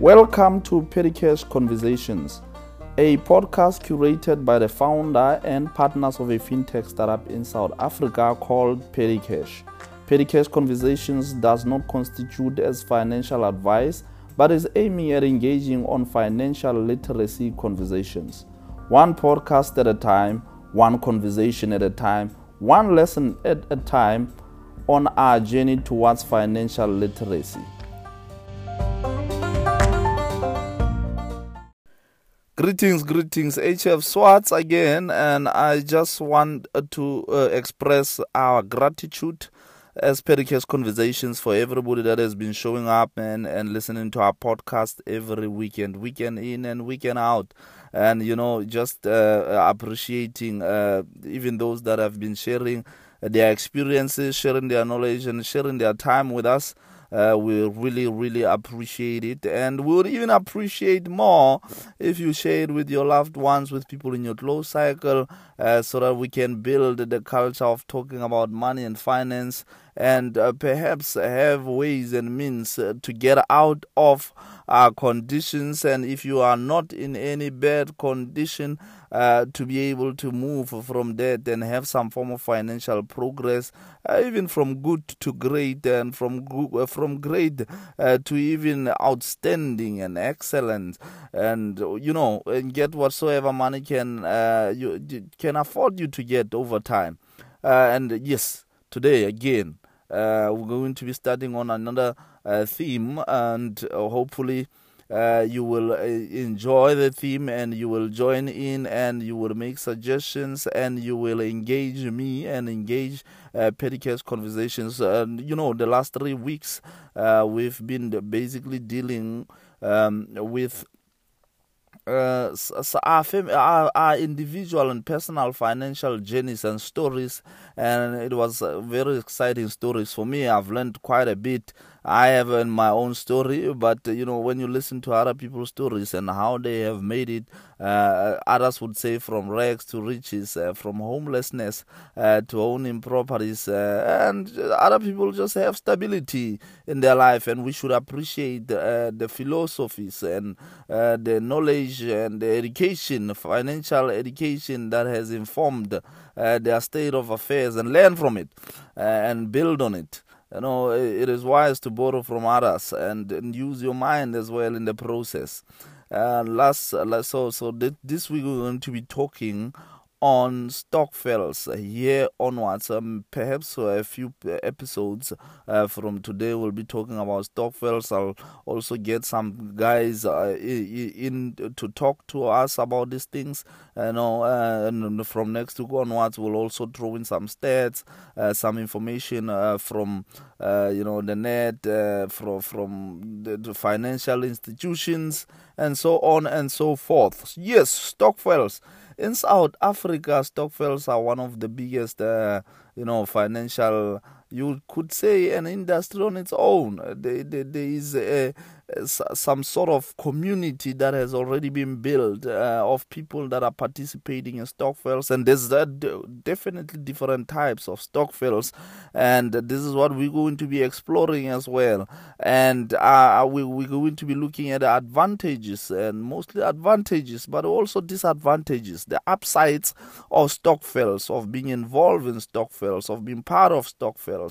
Welcome to Petty Cash Conversations, a podcast curated by the founder and partners of a fintech startup in South Africa called Petty Cash. Pericash Conversations does not constitute as financial advice but is aiming at engaging on financial literacy conversations. One podcast at a time, one conversation at a time, one lesson at a time on our journey towards financial literacy. Greetings, greetings. HF Swarts again, and I just want to uh, express our gratitude as Petty Cash Conversations for everybody that has been showing up and, and listening to our podcast every weekend, weekend in and weekend out. And, you know, just uh, appreciating uh, even those that have been sharing their experiences, sharing their knowledge, and sharing their time with us. Uh, we really, really appreciate it. And we would even appreciate more if you share it with your loved ones, with people in your close circle, uh, so that we can build the culture of talking about money and finance and uh, perhaps have ways and means uh, to get out of our conditions. And if you are not in any bad condition, uh, to be able to move from that and have some form of financial progress, uh, even from good to great, and from good, uh, from great uh, to even outstanding and excellent, and you know, and get whatsoever money can uh, you can afford you to get over time. Uh, and yes, today again, we're going to be starting on another theme, and hopefully uh, you will uh, enjoy the theme and you will join in and you will make suggestions and you will engage me and engage uh, conversations. And you know, the last three weeks uh, we've been basically dealing um, with uh, our, fam- our, our, individual and personal financial journeys and stories, and it was uh, very exciting stories for me. I've learned quite a bit I have in my own story, but you know, when you listen to other people's stories and how they have made it, uh, others would say from rags to riches, uh, from homelessness uh, to owning properties, uh, and other people just have stability in their life, and we should appreciate uh, the philosophies and uh, the knowledge and the education, financial education that has informed their state of affairs, and learn from it and build on it you know it is wise to borrow from others and, and use your mind as well in the process. Uh, last, last so so this week we're going to be talking on Stokvels here onwards. Um, perhaps a few episodes uh, from today we'll be talking about Stokvels. I'll also get some guys uh, in to talk to us about these things. You know, uh, and from next week onwards we'll also throw in some stats, uh, some information uh, from uh, you know the net, from from the, financial institutions, and so on and so forth. Yes, Stokvels in South Africa, stokvels are one of the biggest, uh, you know, financial. You could say an industry on its own. There, there, there is a, some sort of community that has already been built uh, of people that are participating in stokvels, and there's uh, definitely different types of stokvels, and this is what we're going to be exploring as well. And uh, we, we're going to be looking at advantages and mostly advantages, but also disadvantages, the upsides of stokvels, of being involved in stokvels, of being part of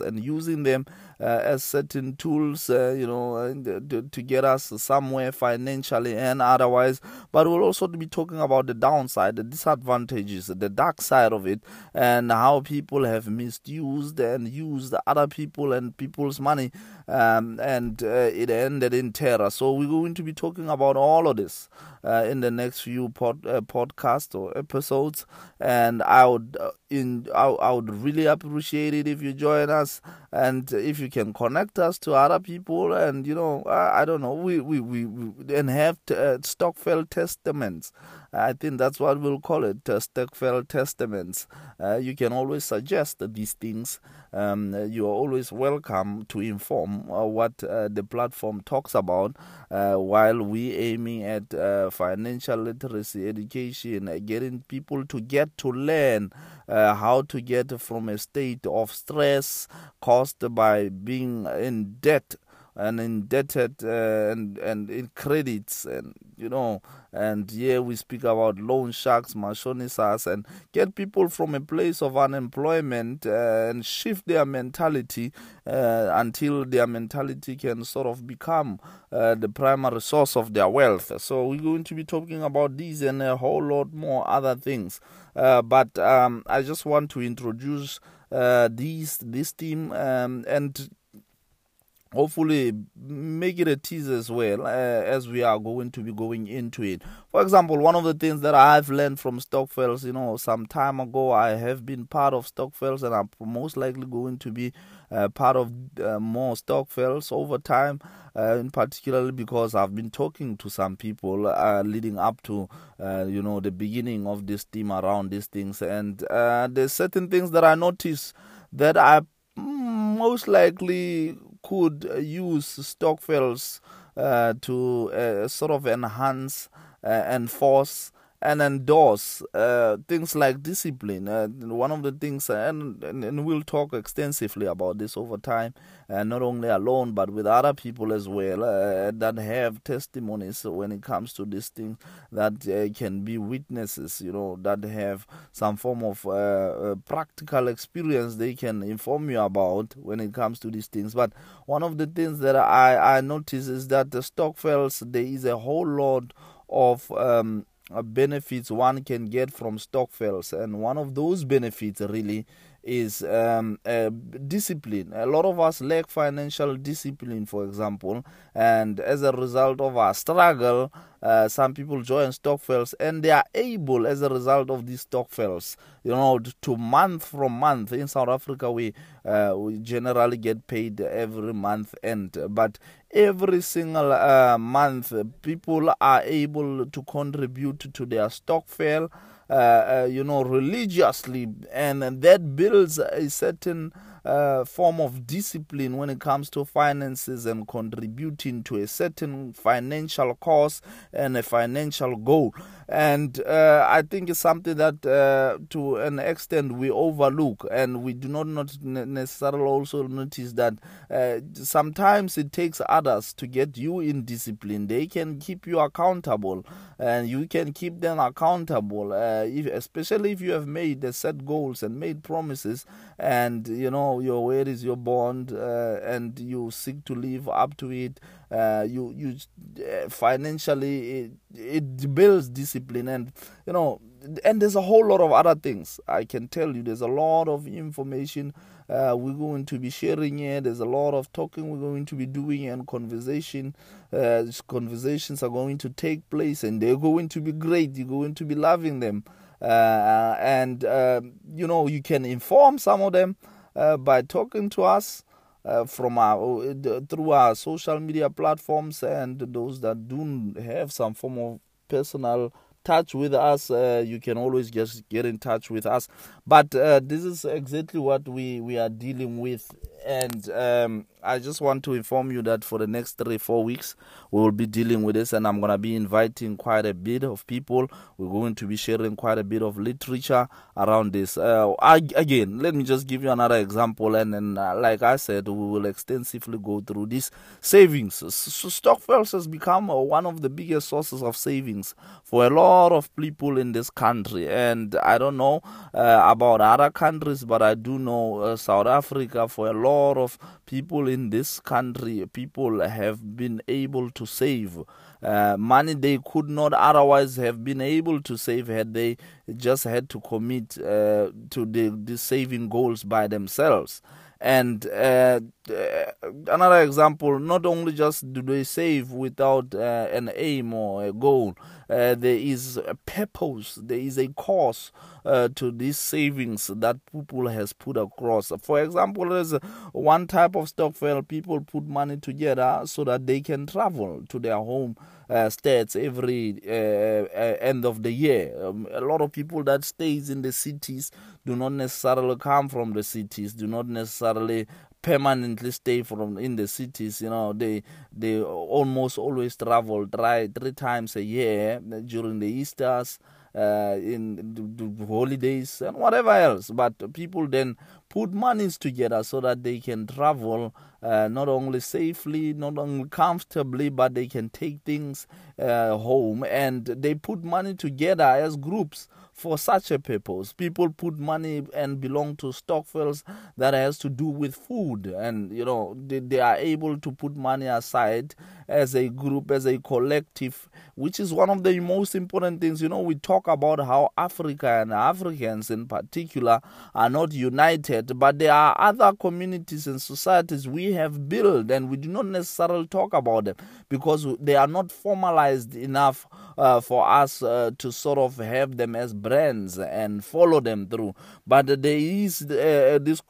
and using them uh, as certain tools, uh, you know, to, to get us somewhere financially and otherwise. But we'll also be talking about the downside, the disadvantages, the dark side of it, and how people have misused and used other people and people's money, um, and uh, it ended in terror. So we're going to be talking about all of this uh, in the next few pod, uh, podcasts or episodes. And I would uh, in I, I, would really appreciate it if you join us and if you can connect us to other people and you know I, I don't know we we, we, we and have t- uh, Stokvel testaments. I think that's what we'll call it, uh, Stokvel testaments. Uh, you can always suggest these things. Um, you are always welcome to inform uh, what uh, the platform talks about uh, while we aiming at financial literacy education, getting people to get to learn Uh, how to get from a state of stress caused by being in debt and indebted uh, and and in credits and you know and here we speak about loan sharks mashonisas and get people from a place of unemployment uh, and shift their mentality uh, until their mentality can sort of become uh, the primary source of their wealth. So we're going to be talking about these and a whole lot more other things. Uh, but um, i just want to introduce uh, these this team um, and hopefully make it a tease as well uh, as we are going to be going into it. For example, one of the things that I've learned from Stokvels, you know, some time ago, I have been part of Stokvels and I'm most likely going to be uh, part of uh, more Stokvels over time, uh, in particularly because I've been talking to some people uh, leading up to, uh, you know, the beginning of this team around these things. And there's certain things that I notice that I most likely could use Stokvels uh, to uh, sort of enhance, uh, enforce, and endorse uh, things like discipline. Uh, one of the things, and, and, and, we'll talk extensively about this over time, uh, not only alone, but with other people as well uh, that have testimonies when it comes to these things that uh, can be witnesses, you know, that have some form of uh, practical experience they can inform you about when it comes to these things. But one of the things that I, I notice is that the Stokvels, there is a whole lot of um, uh, Uh, benefits one can get from Stokvels, and one of those benefits really is um, discipline. A lot of us lack financial discipline, for example, and as a result of our struggle, uh, some people join Stokvels and they are able, as a result of these Stokvels, you know, to month from month. In South Africa, we uh, we generally get paid every month end, but every single uh, month, people are able to contribute to their Stokvel uh, uh, you know, religiously, and, and that builds a certain uh, form of discipline when it comes to finances and contributing to a certain financial cause and a financial goal. And uh, I think it's something that, uh, to an extent, we overlook, and we do not, not necessarily also notice that uh, sometimes it takes others to get you in discipline. They can keep you accountable, and you can keep them accountable, uh, if, especially if you have made uh, set goals and made promises, and you know your word is your bond, uh, and you seek to live up to it. you you financially it, it builds discipline and you know and there's a whole lot of other things. I can tell you there's a lot of information uh, we're going to be sharing here. There's a lot of talking we're going to be doing and conversation uh, conversations are going to take place and they're going to be great. You're going to be loving them. Uh, and uh, you know you can inform some of them uh, by talking to us uh, from our through our social media platforms and those that do have some form of personal touch with us, uh, you can always just get in touch with us. But uh, this is exactly what we, we are dealing with. And um, I just want to inform you that for the next three, four weeks, we will be dealing with this, and I'm going to be inviting quite a bit of people. We're going to be sharing quite a bit of literature around this. Uh, I, again, let me just give you another example, and then, uh, like I said, we will extensively go through this savings. So Stokvels has become uh, one of the biggest sources of savings for a lot of people in this country, and I don't know uh, about other countries, but I do know uh, South Africa for a lot of people in this country, people have been able to save uh, money they could not otherwise have been able to save had they just had to commit uh, to the, the saving goals by themselves. And uh, another example, not only just do they save without uh, an aim or a goal, uh, there is a purpose, there is a cause uh, to these savings that people has put across. For example, there's one type of stokvel people put money together so that they can travel to their home uh, states every uh, uh, end of the year. Um, a lot of people that stays in the cities do not necessarily come from the cities, do not necessarily permanently stay from in the cities you know they they almost always travel try three times a year during the easters uh, in holidays and whatever else. But people then put monies together so that they can travel uh, not only safely, not only comfortably, but they can take things uh, home. And they put money together as groups for such a purpose. People put money and belong to stokvels that has to do with food, and you know they, they are able to put money aside as a group, as a collective, which is one of the most important things. You know, we talk about how Africa and Africans in particular are not united, but there are other communities and societies we have built, and we do not necessarily talk about them because they are not formalized enough uh, for us uh, to sort of have them as brands and follow them through. But there is uh, this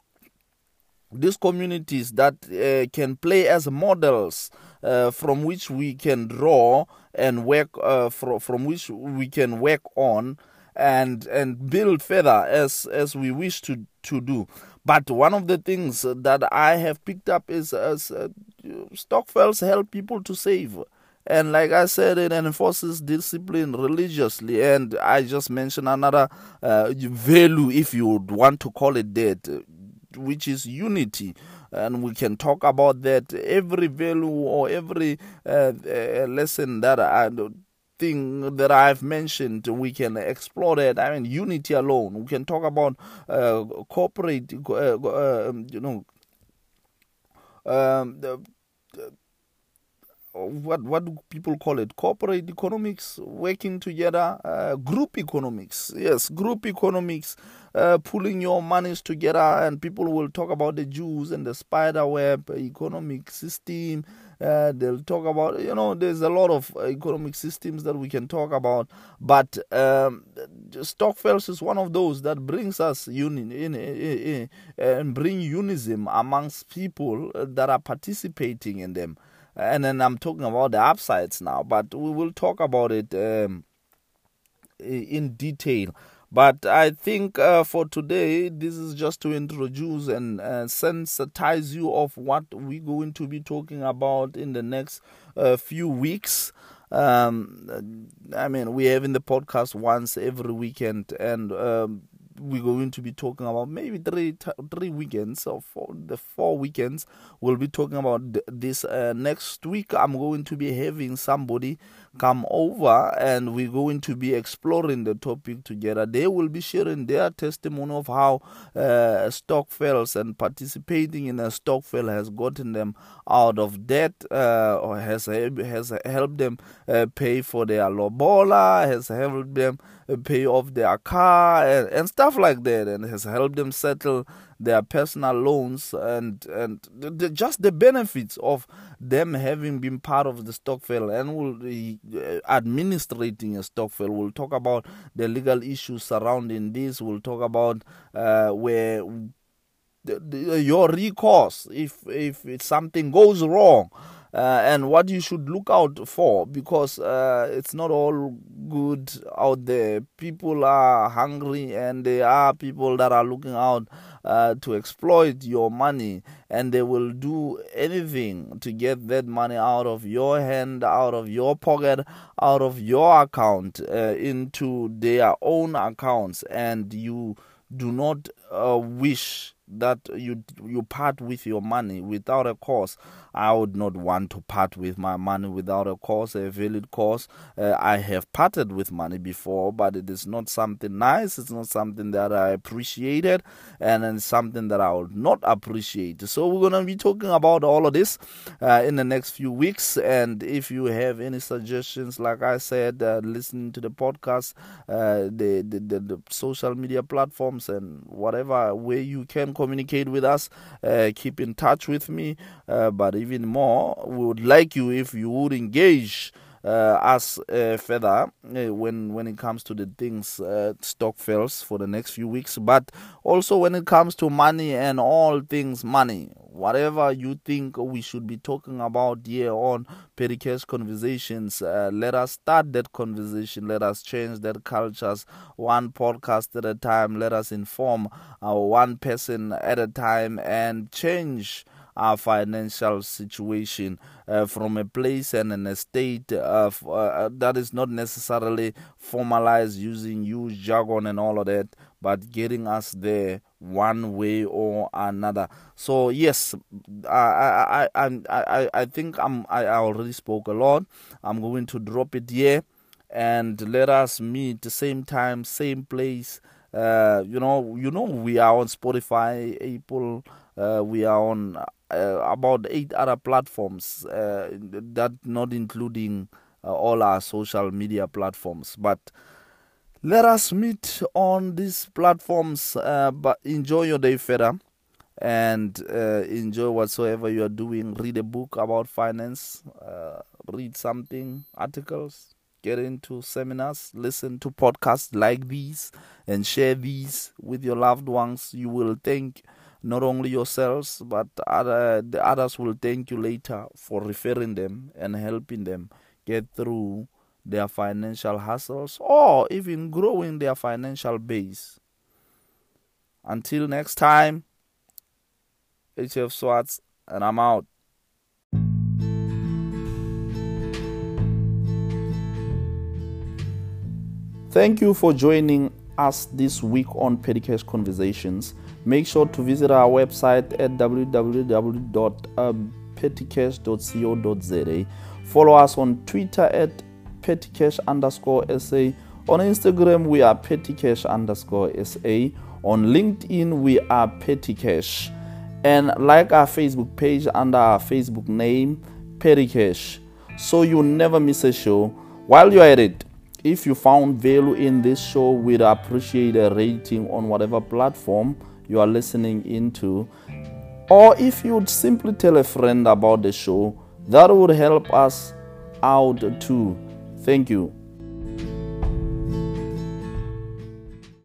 these communities that uh, can play as models uh, from which we can draw and work uh, from which we can work on and and build further as as we wish to to do but one of the things that i have picked up is as uh, stokvels help people to save and like I said, it enforces discipline religiously. And I just mentioned another uh, value, if you would want to call it that, which is unity. And we can talk about that. Every value or every uh, uh, lesson that I thing that I've mentioned, we can explore that. I mean, unity alone. We can talk about uh, corporate, uh, uh, you know, um, the, what what do people call it? Corporate economics working together uh, group economics. Yes group economics uh, pulling your monies together and people will talk about the Jews and the spider web economic system. Uh, they'll talk about you know there's a lot of economic systems that we can talk about but um, Stokvels is one of those that brings us uni- in, in, in, and bring unism amongst people that are participating in them and then I'm talking about the upsides now, but we will talk about it um, in detail. But I think uh, for today, this is just to introduce and uh, sensitize you of what we're going to be talking about in the next uh, few weeks. Um, I mean, we're having the podcast once every weekend, and um, we're going to be talking about maybe three three weekends or four, the four weekends we'll be talking about this uh, next week. I'm going to be having somebody come over and we're going to be exploring the topic together. They will be sharing their testimony of how uh, stokvels and participating in a stokvel has gotten them out of debt uh, or has has helped them uh, pay for their lobola has helped them pay off their car and, and stuff like that and has helped them settle their personal loans and and the, the, just the benefits of them having been part of the stokvel and will uh, administrating a stokvel. We'll talk about the legal issues surrounding this. We'll talk about uh, where the, your recourse if if something goes wrong uh, and what you should look out for because uh, it's not all good out there. People are hungry, and there are people that are looking out uh, to exploit your money, and they will do anything to get that money out of your hand, out of your pocket, out of your account uh, into their own accounts, and you do not uh, wish that you you part with your money without a cause I would not want to part with my money without a cause, a valid cause. Uh, I have parted with money before, but it is not something nice. It's not something that I appreciated, and something that I would not appreciate. So we're gonna be talking about all of this uh, in the next few weeks. And if you have any suggestions, like I said, uh, listening to the podcast, uh, the, the, the the social media platforms, and whatever way you can communicate with us, uh, keep in touch with me. Uh, but even more, we would like you if you would engage uh, us uh, further uh, when when it comes to the things uh, stokvels for the next few weeks, but also when it comes to money and all things money. Whatever you think we should be talking about here on Petty Cash Conversations, uh, let us start that conversation. Let us change that cultures one podcast at a time. Let us inform our one person at a time and change our financial situation uh, from a place and an estate uh, f- uh, that is not necessarily formalized using huge jargon and all of that, but getting us there one way or another. So yes, I I I I, I think I'm I already spoke a lot. I'm going to drop it here and let us meet the same time, same place. Uh, you know, you know, we are on Spotify, Apple. Uh, we are on uh, about eight other platforms. Uh, that not including uh, all our social media platforms, but. Let us meet on these platforms. Uh, but enjoy your day further and uh, enjoy whatsoever you are doing. Read a book about finance, uh, read something, articles, get into seminars, listen to podcasts like these, and share these with your loved ones. You will thank not only yourselves, but other, the others will thank you later for referring them and helping them get through their financial hassles or even growing their financial base. Until next time, HF Swarts, and I'm out. Thank you for joining us this week on Petty Cash Conversations. Make sure to visit our website at www.pettycash.co.za. Um, Follow us on Twitter at pettycash underscore SA. On Instagram, we are pettycash underscore SA. On LinkedIn, we are pettycash. And like our Facebook page under our Facebook name, pettycash. So you never miss a show. While you're at it, if you found value in this show, we'd appreciate a rating on whatever platform you are listening into. Or if you'd simply tell a friend about the show, that would help us out too. Thank you.